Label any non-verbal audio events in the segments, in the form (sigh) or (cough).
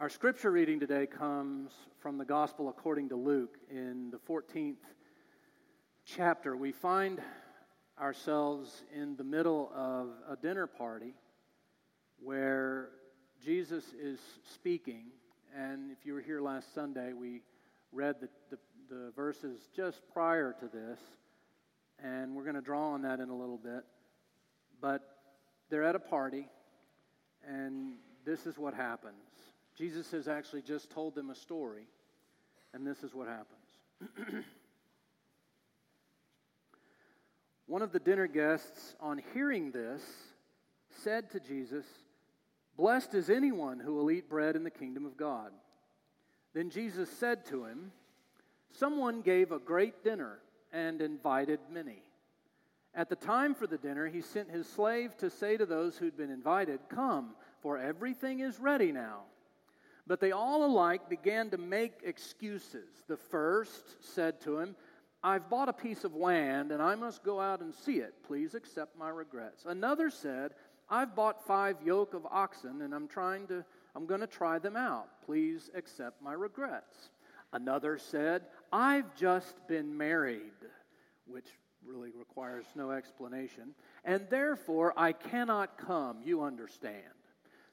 Our scripture reading today comes from the Gospel according to Luke in the 14th chapter. We find ourselves in the middle of a dinner party where Jesus is speaking. And if you were here last Sunday, we read the, the, the verses just prior to this. And we're going to draw on that in a little bit. But they're at a party, and this is what happens. Jesus has actually just told them a story, and this is what happens. (clears throat) One of the dinner guests, on hearing this, said to Jesus, Blessed is anyone who will eat bread in the kingdom of God. Then Jesus said to him, Someone gave a great dinner and invited many. At the time for the dinner, he sent his slave to say to those who'd been invited, Come, for everything is ready now. But they all alike began to make excuses. The first said to him, I've bought a piece of land and I must go out and see it. Please accept my regrets. Another said, I've bought five yoke of oxen and I'm trying to I'm going to try them out. Please accept my regrets. Another said, I've just been married, which really requires no explanation, and therefore I cannot come, you understand.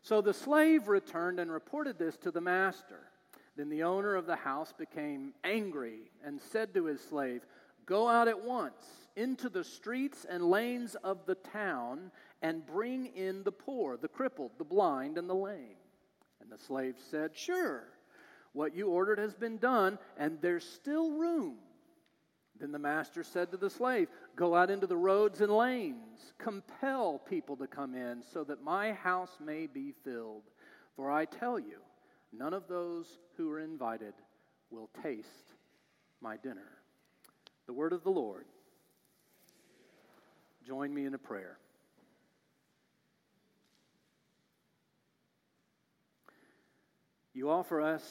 So the slave returned and reported this to the master. Then the owner of the house became angry and said to his slave, Go out at once into the streets and lanes of the town and bring in the poor, the crippled, the blind, and the lame. And the slave said, Sure, what you ordered has been done, and there's still room. Then the master said to the slave, Go out into the roads and lanes, compel people to come in, so that my house may be filled. For I tell you, none of those who are invited will taste my dinner. The word of the Lord. Join me in a prayer. You offer us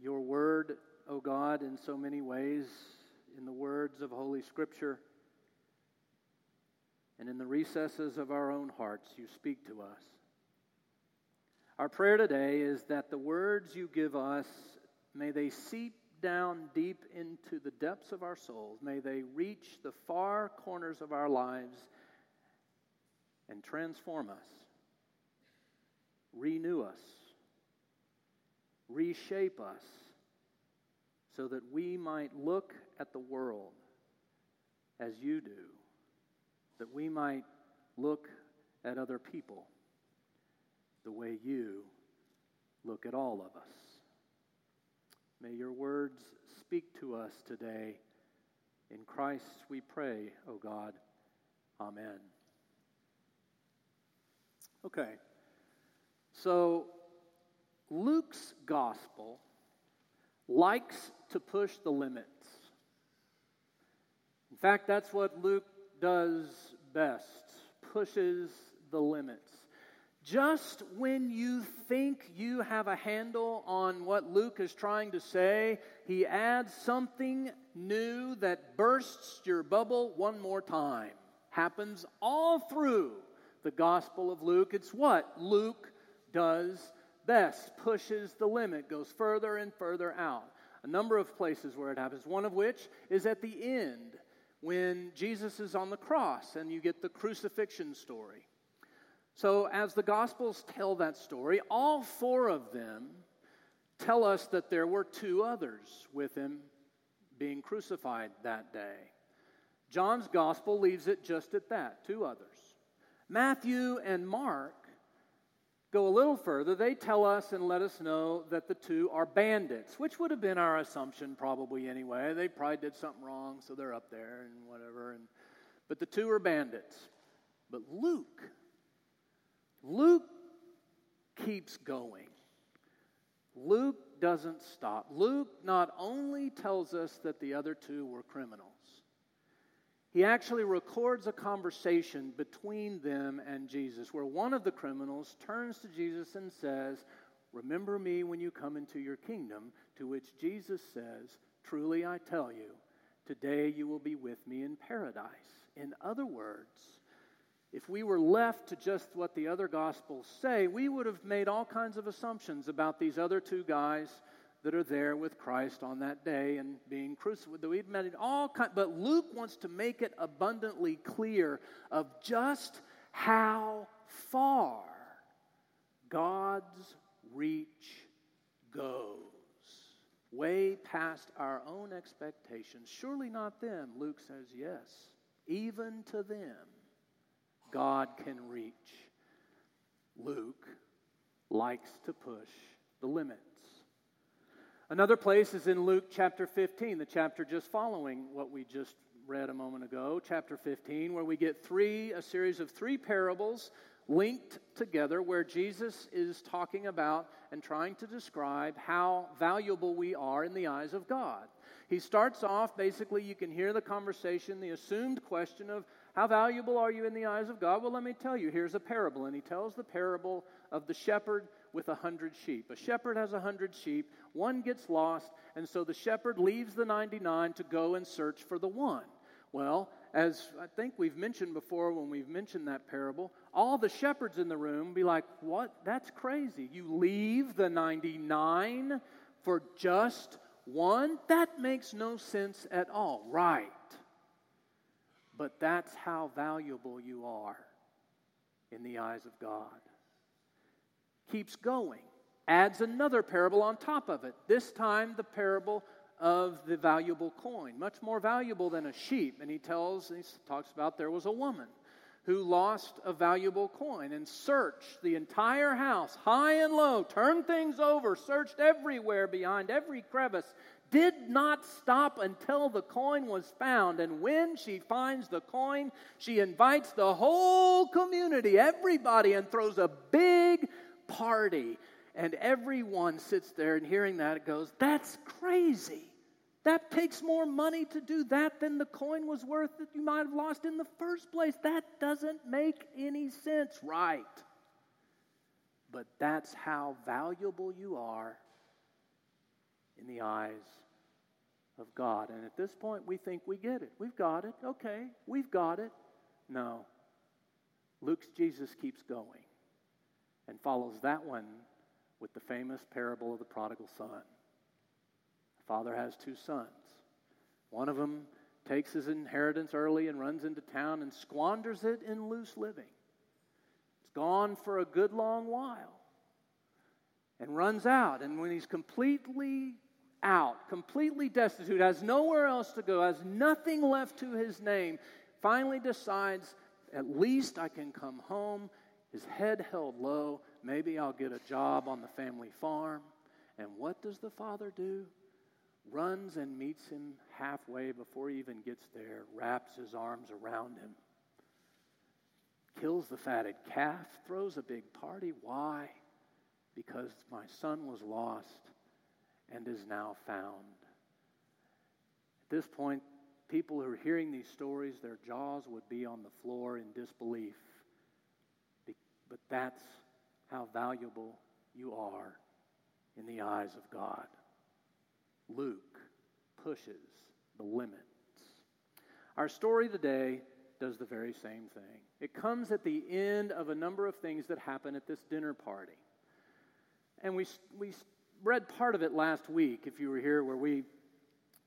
your word O God, in so many ways, in the words of Holy Scripture and in the recesses of our own hearts, you speak to us. Our prayer today is that the words you give us, may they seep down deep into the depths of our souls. May they reach the far corners of our lives and transform us, renew us, reshape us so that we might look at the world as you do, that we might look at other people the way you look at all of us. May your words speak to us today. In Christ we pray, O God. Amen. Okay, so Luke's gospel likes to push the limits. In fact, that's what Luke does best pushes the limits. Just when you think you have a handle on what Luke is trying to say, he adds something new that bursts your bubble one more time. Happens all through the Gospel of Luke. It's what Luke does best, pushes the limit, goes further and further out. A number of places where it happens, one of which is at the end when Jesus is on the cross and you get the crucifixion story. So, as the Gospels tell that story, all four of them tell us that there were two others with him being crucified that day. John's Gospel leaves it just at that two others. Matthew and Mark go a little further, they tell us and let us know that the two are bandits, which would have been our assumption probably anyway. They probably did something wrong, so they're up there and whatever. And, but the two are bandits. But Luke, Luke keeps going. Luke doesn't stop. Luke not only tells us that the other two were criminals, he actually records a conversation between them and Jesus where one of the criminals turns to Jesus and says, Remember me when you come into your kingdom, to which Jesus says, Truly I tell you, today you will be with me in paradise. In other words, if we were left to just what the other gospels say, we would have made all kinds of assumptions about these other two guys that are there with Christ on that day and being crucified. We'd made all kind, but Luke wants to make it abundantly clear of just how far God's reach goes. Way past our own expectations. Surely not them. Luke says, yes. Even to them God can reach. Luke likes to push the limits. Another place is in Luke chapter 15, the chapter just following what we just read a moment ago, chapter 15, where we get three, a series of three parables linked together where Jesus is talking about and trying to describe how valuable we are in the eyes of God. He starts off basically, you can hear the conversation, the assumed question of how valuable are you in the eyes of God? Well, let me tell you. Here's a parable. And he tells the parable of the shepherd with a hundred sheep. A shepherd has a hundred sheep. One gets lost. And so the shepherd leaves the 99 to go and search for the one. Well, as I think we've mentioned before when we've mentioned that parable, all the shepherds in the room be like, What? That's crazy. You leave the 99 for just one? That makes no sense at all. Right but that's how valuable you are in the eyes of God. Keeps going, adds another parable on top of it. This time, the parable of the valuable coin, much more valuable than a sheep. And he tells, he talks about there was a woman who lost a valuable coin and searched the entire house, high and low, turned things over, searched everywhere behind every crevice, did not stop until the coin was found. And when she finds the coin, she invites the whole community, everybody, and throws a big party. And everyone sits there and hearing that goes, That's crazy. That takes more money to do that than the coin was worth that you might have lost in the first place. That doesn't make any sense, right? But that's how valuable you are in the eyes of God. And at this point, we think we get it. We've got it. Okay, we've got it. No. Luke's Jesus keeps going and follows that one with the famous parable of the prodigal son. The father has two sons. One of them takes his inheritance early and runs into town and squanders it in loose living. It's gone for a good long while and runs out. And when he's completely out, completely destitute, has nowhere else to go, has nothing left to his name, finally decides, at least I can come home, his head held low, maybe I'll get a job on the family farm. And what does the father do? Runs and meets him halfway before he even gets there, wraps his arms around him, kills the fatted calf, throws a big party. Why? Because my son was lost and is now found. At this point, people who are hearing these stories, their jaws would be on the floor in disbelief. But that's how valuable you are in the eyes of God. Luke pushes the limits. Our story today does the very same thing. It comes at the end of a number of things that happen at this dinner party. And we, we read part of it last week, if you were here, where we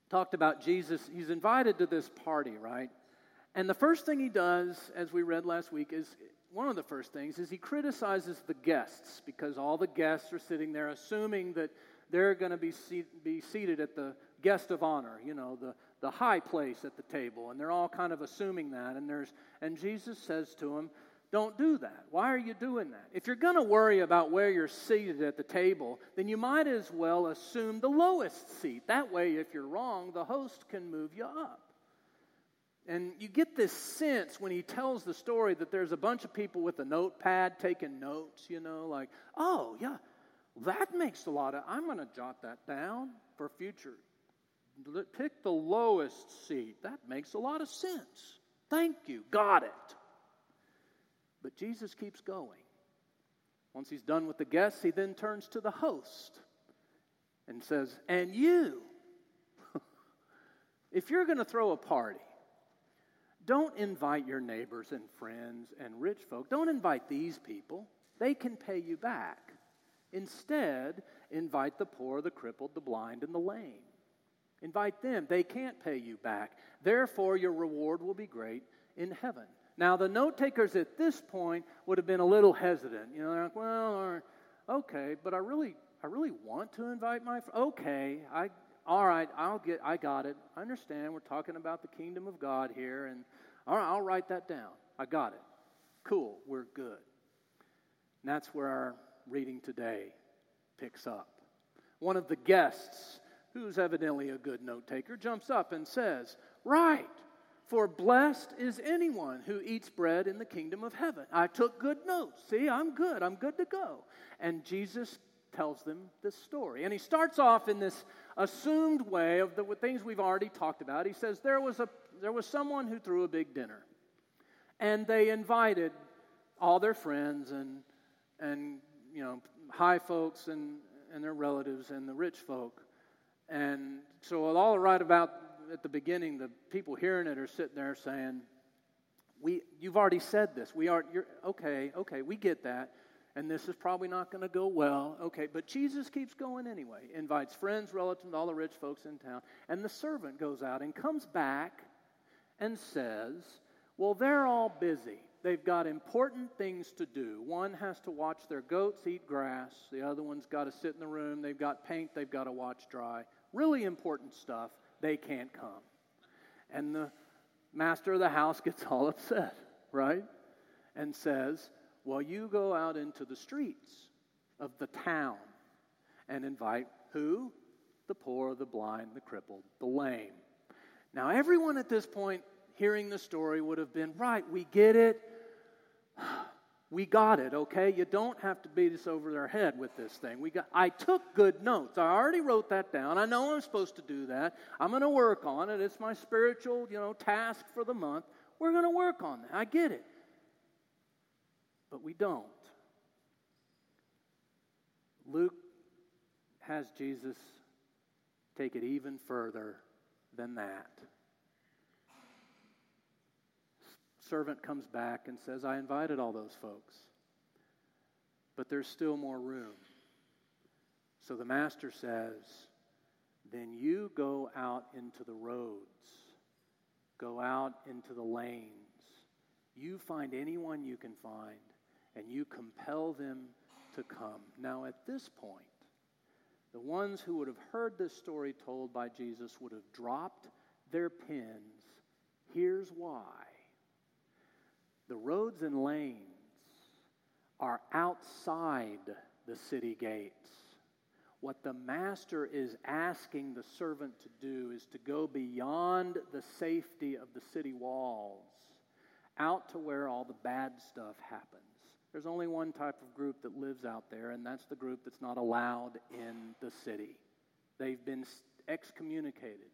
talked about Jesus. He's invited to this party, right? And the first thing he does, as we read last week, is one of the first things is he criticizes the guests because all the guests are sitting there assuming that they're going to be, be seated at the guest of honor, you know, the, the high place at the table. And they're all kind of assuming that. And, there's, and Jesus says to them, don't do that. Why are you doing that? If you're going to worry about where you're seated at the table, then you might as well assume the lowest seat. That way, if you're wrong, the host can move you up. And you get this sense when he tells the story that there's a bunch of people with a notepad taking notes, you know, like, oh, yeah, that makes a lot of, I'm going to jot that down for future. Pick the lowest seat. That makes a lot of sense. Thank you. Got it. But Jesus keeps going. Once he's done with the guests, he then turns to the host and says, And you, (laughs) if you're going to throw a party, don't invite your neighbors and friends and rich folk. Don't invite these people. They can pay you back. Instead, invite the poor, the crippled, the blind, and the lame. Invite them. They can't pay you back. Therefore, your reward will be great in heaven. Now, the note takers at this point would have been a little hesitant. You know, they're like, well, okay, but I really, I really want to invite my. Fr- okay, I, all right, I'll get, I got it. I understand. We're talking about the kingdom of God here, and all right, I'll write that down. I got it. Cool, we're good. And that's where our reading today picks up. One of the guests, who's evidently a good note taker, jumps up and says, Right. For blessed is anyone who eats bread in the kingdom of heaven. I took good notes. See, I'm good. I'm good to go. And Jesus tells them this story. And he starts off in this assumed way of the things we've already talked about. He says there was, a, there was someone who threw a big dinner, and they invited all their friends and, and you know, high folks and, and their relatives and the rich folk. And so, all right about at the beginning, the people hearing it are sitting there saying, we, you've already said this. We are, you're, okay, okay, we get that. And this is probably not going to go well. Okay, but Jesus keeps going anyway. Invites friends, relatives, all the rich folks in town. And the servant goes out and comes back and says, Well, they're all busy. They've got important things to do. One has to watch their goats eat grass, the other one's got to sit in the room. They've got paint they've got to watch dry. Really important stuff they can't come. And the master of the house gets all upset, right? And says, Well, you go out into the streets of the town and invite who? The poor, the blind, the crippled, the lame. Now, everyone at this point hearing the story would have been, Right, we get it. We got it, okay? You don't have to beat us over their head with this thing. We got I took good notes. I already wrote that down. I know I'm supposed to do that. I'm going to work on it. It's my spiritual, you know, task for the month. We're going to work on that. I get it. But we don't. Luke has Jesus take it even further than that. Servant comes back and says, I invited all those folks, but there's still more room. So the master says, Then you go out into the roads, go out into the lanes. You find anyone you can find, and you compel them to come. Now, at this point, the ones who would have heard this story told by Jesus would have dropped their pens. Here's why the roads and lanes are outside the city gates. What the master is asking the servant to do is to go beyond the safety of the city walls, out to where all the bad stuff happens. There's only one type of group that lives out there, and that's the group that's not allowed in the city. They've been excommunicated,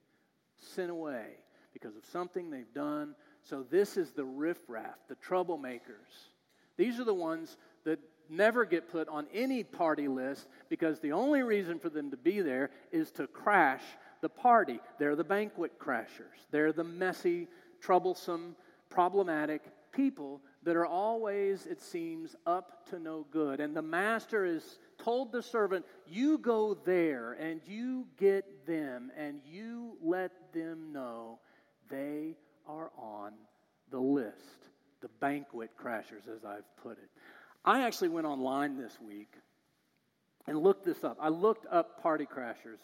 sent away because of something they've done so this is the riffraff, the troublemakers. These are the ones that never get put on any party list because the only reason for them to be there is to crash the party. They're the banquet crashers. They're the messy, troublesome, problematic people that are always, it seems, up to no good. And the master has told the servant, You go there and you get them and you let them know they are on the list, the banquet crashers, as I've put it. I actually went online this week and looked this up. I looked up party crashers,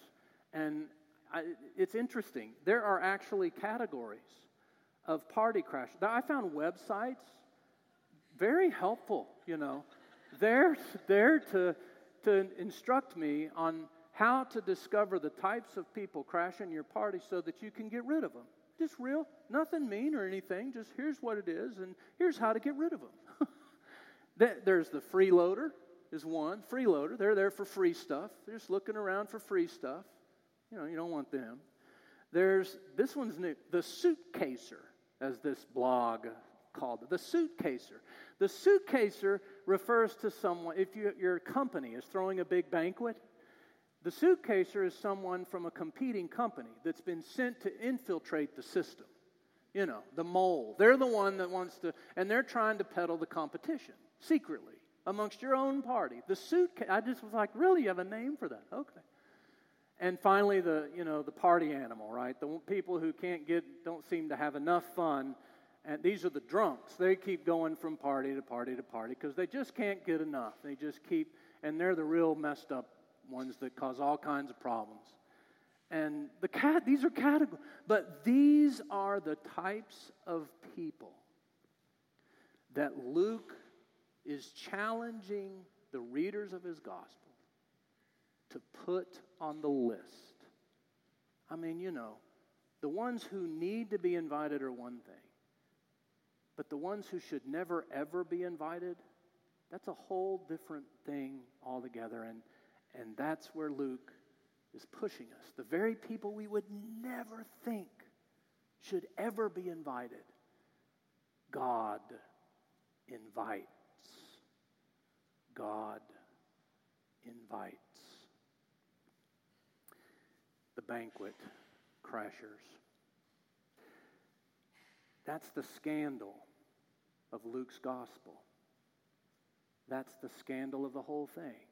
and I, it's interesting. There are actually categories of party crashers. I found websites very helpful, you know. They're there to, to instruct me on how to discover the types of people crashing your party so that you can get rid of them. Just real, nothing mean or anything. Just here's what it is, and here's how to get rid of them. (laughs) There's the freeloader, is one. Freeloader, they're there for free stuff. They're just looking around for free stuff. You know, you don't want them. There's this one's new, the suitcaser, as this blog called it. The suitcaser. The suitcaser refers to someone, if you, your company is throwing a big banquet, the suitcaser is someone from a competing company that's been sent to infiltrate the system. You know, the mole. They're the one that wants to, and they're trying to peddle the competition secretly amongst your own party. The suit, I just was like, really, you have a name for that? Okay. And finally, the, you know, the party animal, right? The people who can't get, don't seem to have enough fun. And these are the drunks. They keep going from party to party to party because they just can't get enough. They just keep, and they're the real messed up ones that cause all kinds of problems. And the cat, these are categories, but these are the types of people that Luke is challenging the readers of his gospel to put on the list. I mean, you know, the ones who need to be invited are one thing, but the ones who should never ever be invited, that's a whole different thing altogether. And, and that's where Luke is pushing us. The very people we would never think should ever be invited, God invites. God invites. The banquet crashers. That's the scandal of Luke's gospel. That's the scandal of the whole thing.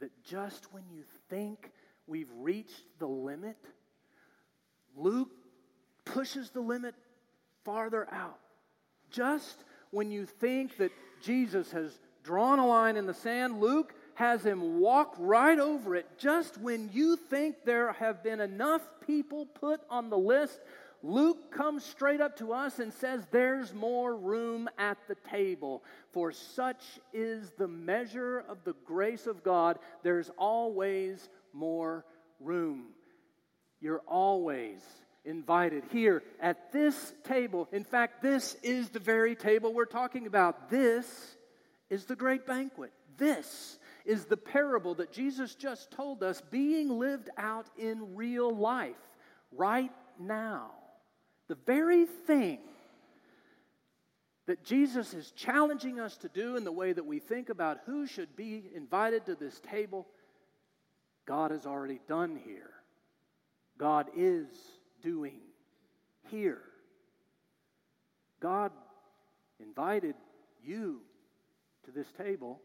That just when you think we've reached the limit, Luke pushes the limit farther out. Just when you think that Jesus has drawn a line in the sand, Luke has him walk right over it just when you think there have been enough people put on the list Luke comes straight up to us and says, There's more room at the table. For such is the measure of the grace of God. There's always more room. You're always invited here at this table. In fact, this is the very table we're talking about. This is the great banquet. This is the parable that Jesus just told us being lived out in real life right now. The very thing that Jesus is challenging us to do in the way that we think about who should be invited to this table, God has already done here. God is doing here. God invited you to this table,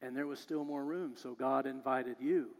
and there was still more room, so God invited you.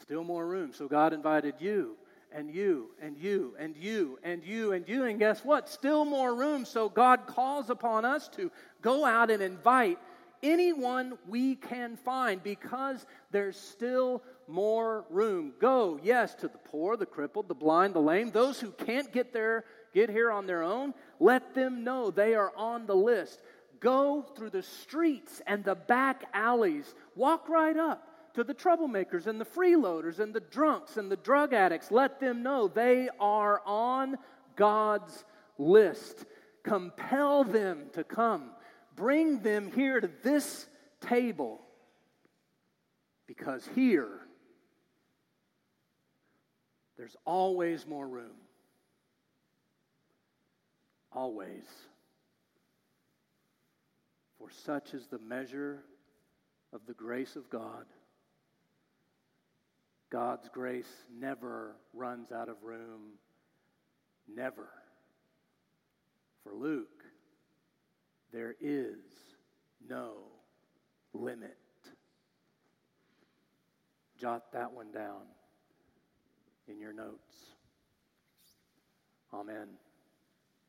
Still more room, so God invited you and you and you and you and you and you. And guess what? Still more room. So God calls upon us to go out and invite anyone we can find because there's still more room. Go, yes, to the poor, the crippled, the blind, the lame, those who can't get there, get here on their own. Let them know they are on the list. Go through the streets and the back alleys. Walk right up to the troublemakers and the freeloaders and the drunks and the drug addicts. Let them know they are on God's list. Compel them to come. Bring them here to this table because here there's always more room. Always. For such is the measure of the grace of God. God's grace never runs out of room. Never. For Luke, there is no limit. Jot that one down in your notes. Amen.